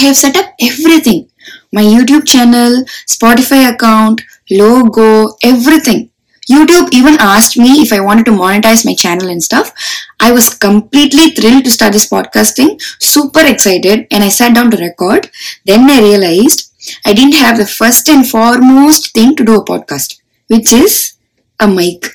I have set up everything my YouTube channel, Spotify account, logo, everything. YouTube even asked me if I wanted to monetize my channel and stuff. I was completely thrilled to start this podcasting, super excited, and I sat down to record. Then I realized I didn't have the first and foremost thing to do a podcast, which is a mic.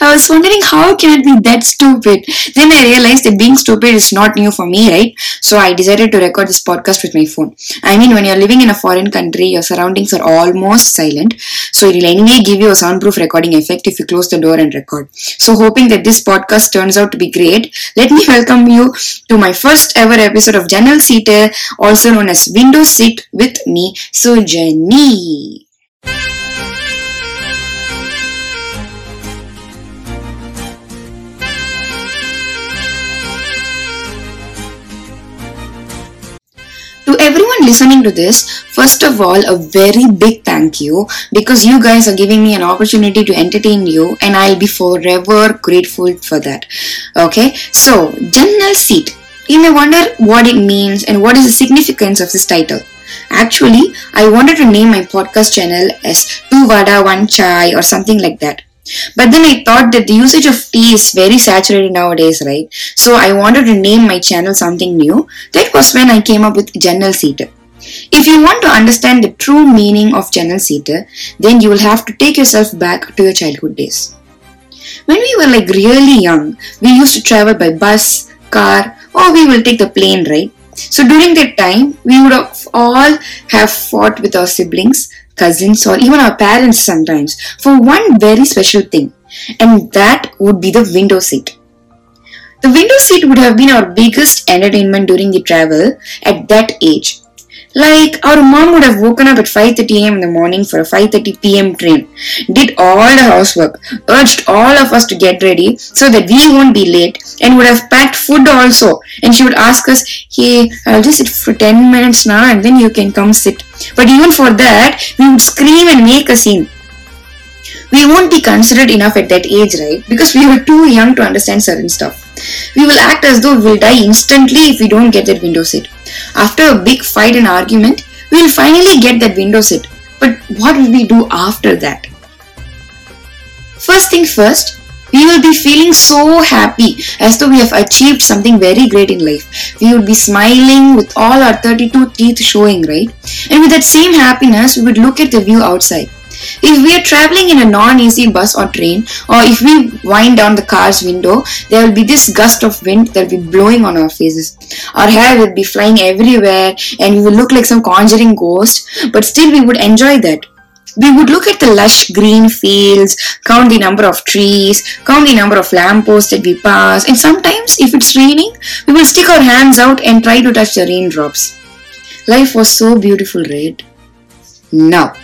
I was wondering how can it be that stupid? Then I realized that being stupid is not new for me, right? So I decided to record this podcast with my phone. I mean, when you're living in a foreign country, your surroundings are almost silent. So it will anyway give you a soundproof recording effect if you close the door and record. So hoping that this podcast turns out to be great, let me welcome you to my first ever episode of Jannal Seater, also known as Window Seat with me, Sujani. To listening to this, first of all, a very big thank you because you guys are giving me an opportunity to entertain you, and I'll be forever grateful for that. Okay, so Jannal Seat. You may wonder what it means and what is the significance of this title. Actually, I wanted to name my podcast channel as Two Vada One Chai or something like that. But then I thought that the usage of tea is very saturated nowadays, right? So I wanted to name my channel something new. That was when I came up with Jannal Seater. If you want to understand the true meaning of Jannal Seater, then you will have to take yourself back to your childhood days. When we were like really young, we used to travel by bus, car, or we will take the plane, right? So during that time, we would have all have fought with our siblings, cousins, or even our parents sometimes for one very special thing, and that would be the window seat. The window seat would have been our biggest entertainment during the travel at that age. Like our mom would have woken up at 5:30 a.m. in the morning for a 5:30 p.m. train, did all the housework, urged all of us to get ready so that we won't be late, and would have packed food also. And she would ask us, "Hey, I'll just sit for 10 minutes now, and then you can come sit." But even for that, we would scream and make a scene. We won't be considered enough at that age, right? Because we were too young to understand certain stuff. We will act as though we will die instantly if we don't get that window seat. After a big fight and argument, we will finally get that window seat. But what will we do after that? First thing first, we will be feeling so happy as though we have achieved something very great in life. We would be smiling with all our 32 teeth showing, right? And with that same happiness, we would look at the view outside. If we are traveling in a non-AC bus or train, or if we wind down the car's window, there will be this gust of wind that will be blowing on our faces. Our hair will be flying everywhere and we will look like some conjuring ghost, but still we would enjoy that. We would look at the lush green fields, count the number of trees, count the number of lampposts that we pass, and sometimes, if it's raining, we will stick our hands out and try to touch the raindrops. Life was so beautiful, right? Now,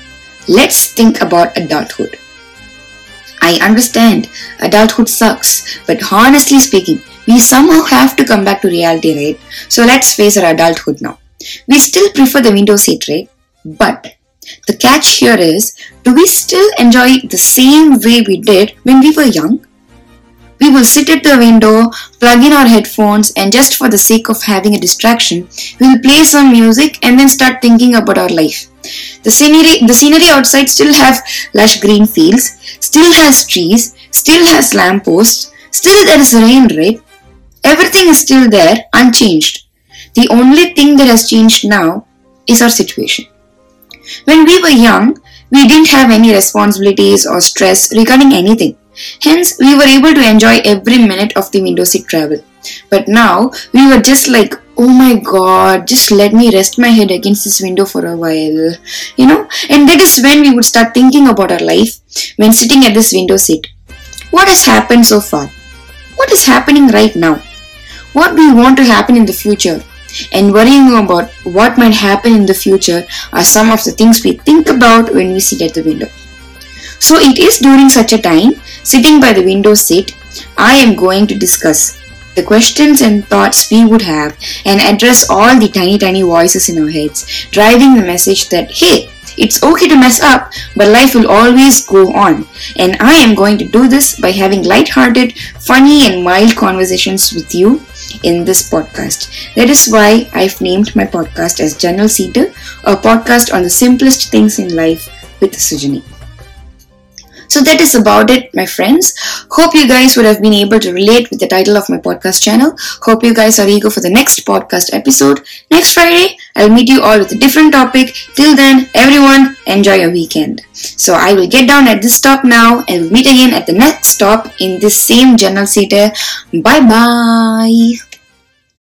let's think about adulthood. I understand adulthood sucks, but honestly speaking, we somehow have to come back to reality, right? So let's face our adulthood now. We still prefer the window seat, right? But the catch here is do we still enjoy the same way we did when we were young? We will sit at the window, plug in our headphones, and just for the sake of having a distraction, we will play some music and then start thinking about our life. The scenery, the scenery outside still have lush green fields, still has trees, still has lampposts, still there is rain, right? Everything is still there, unchanged. The only thing that has changed now is our situation. When we were young, we didn't have any responsibilities or stress regarding anything. Hence, we were able to enjoy every minute of the window seat travel. But now, we were just like, oh my god, just let me rest my head against this window for a while. You know? And that is when we would start thinking about our life when sitting at this window seat. What has happened so far? What is happening right now? What do we want to happen in the future? And worrying about what might happen in the future are some of the things we think about when we sit at the window. So it is during such a time, sitting by the window seat, I am going to discuss the questions and thoughts we would have and address all the tiny tiny voices in our heads, driving the message that hey, it's okay to mess up, but life will always go on. And I am going to do this by having light-hearted, funny and mild conversations with you in this podcast. That is why I've named my podcast as Jannal Seater, a podcast on the simplest things in life with Sujani. So that is about it, my friends. Hope you guys would have been able to relate with the title of my podcast channel. Hope you guys are eager for the next podcast episode. Next Friday, I'll meet you all with a different topic. Till then, everyone, enjoy your weekend. So I will get down at this stop now and meet again at the next stop in this same Jannal Seater. Bye bye.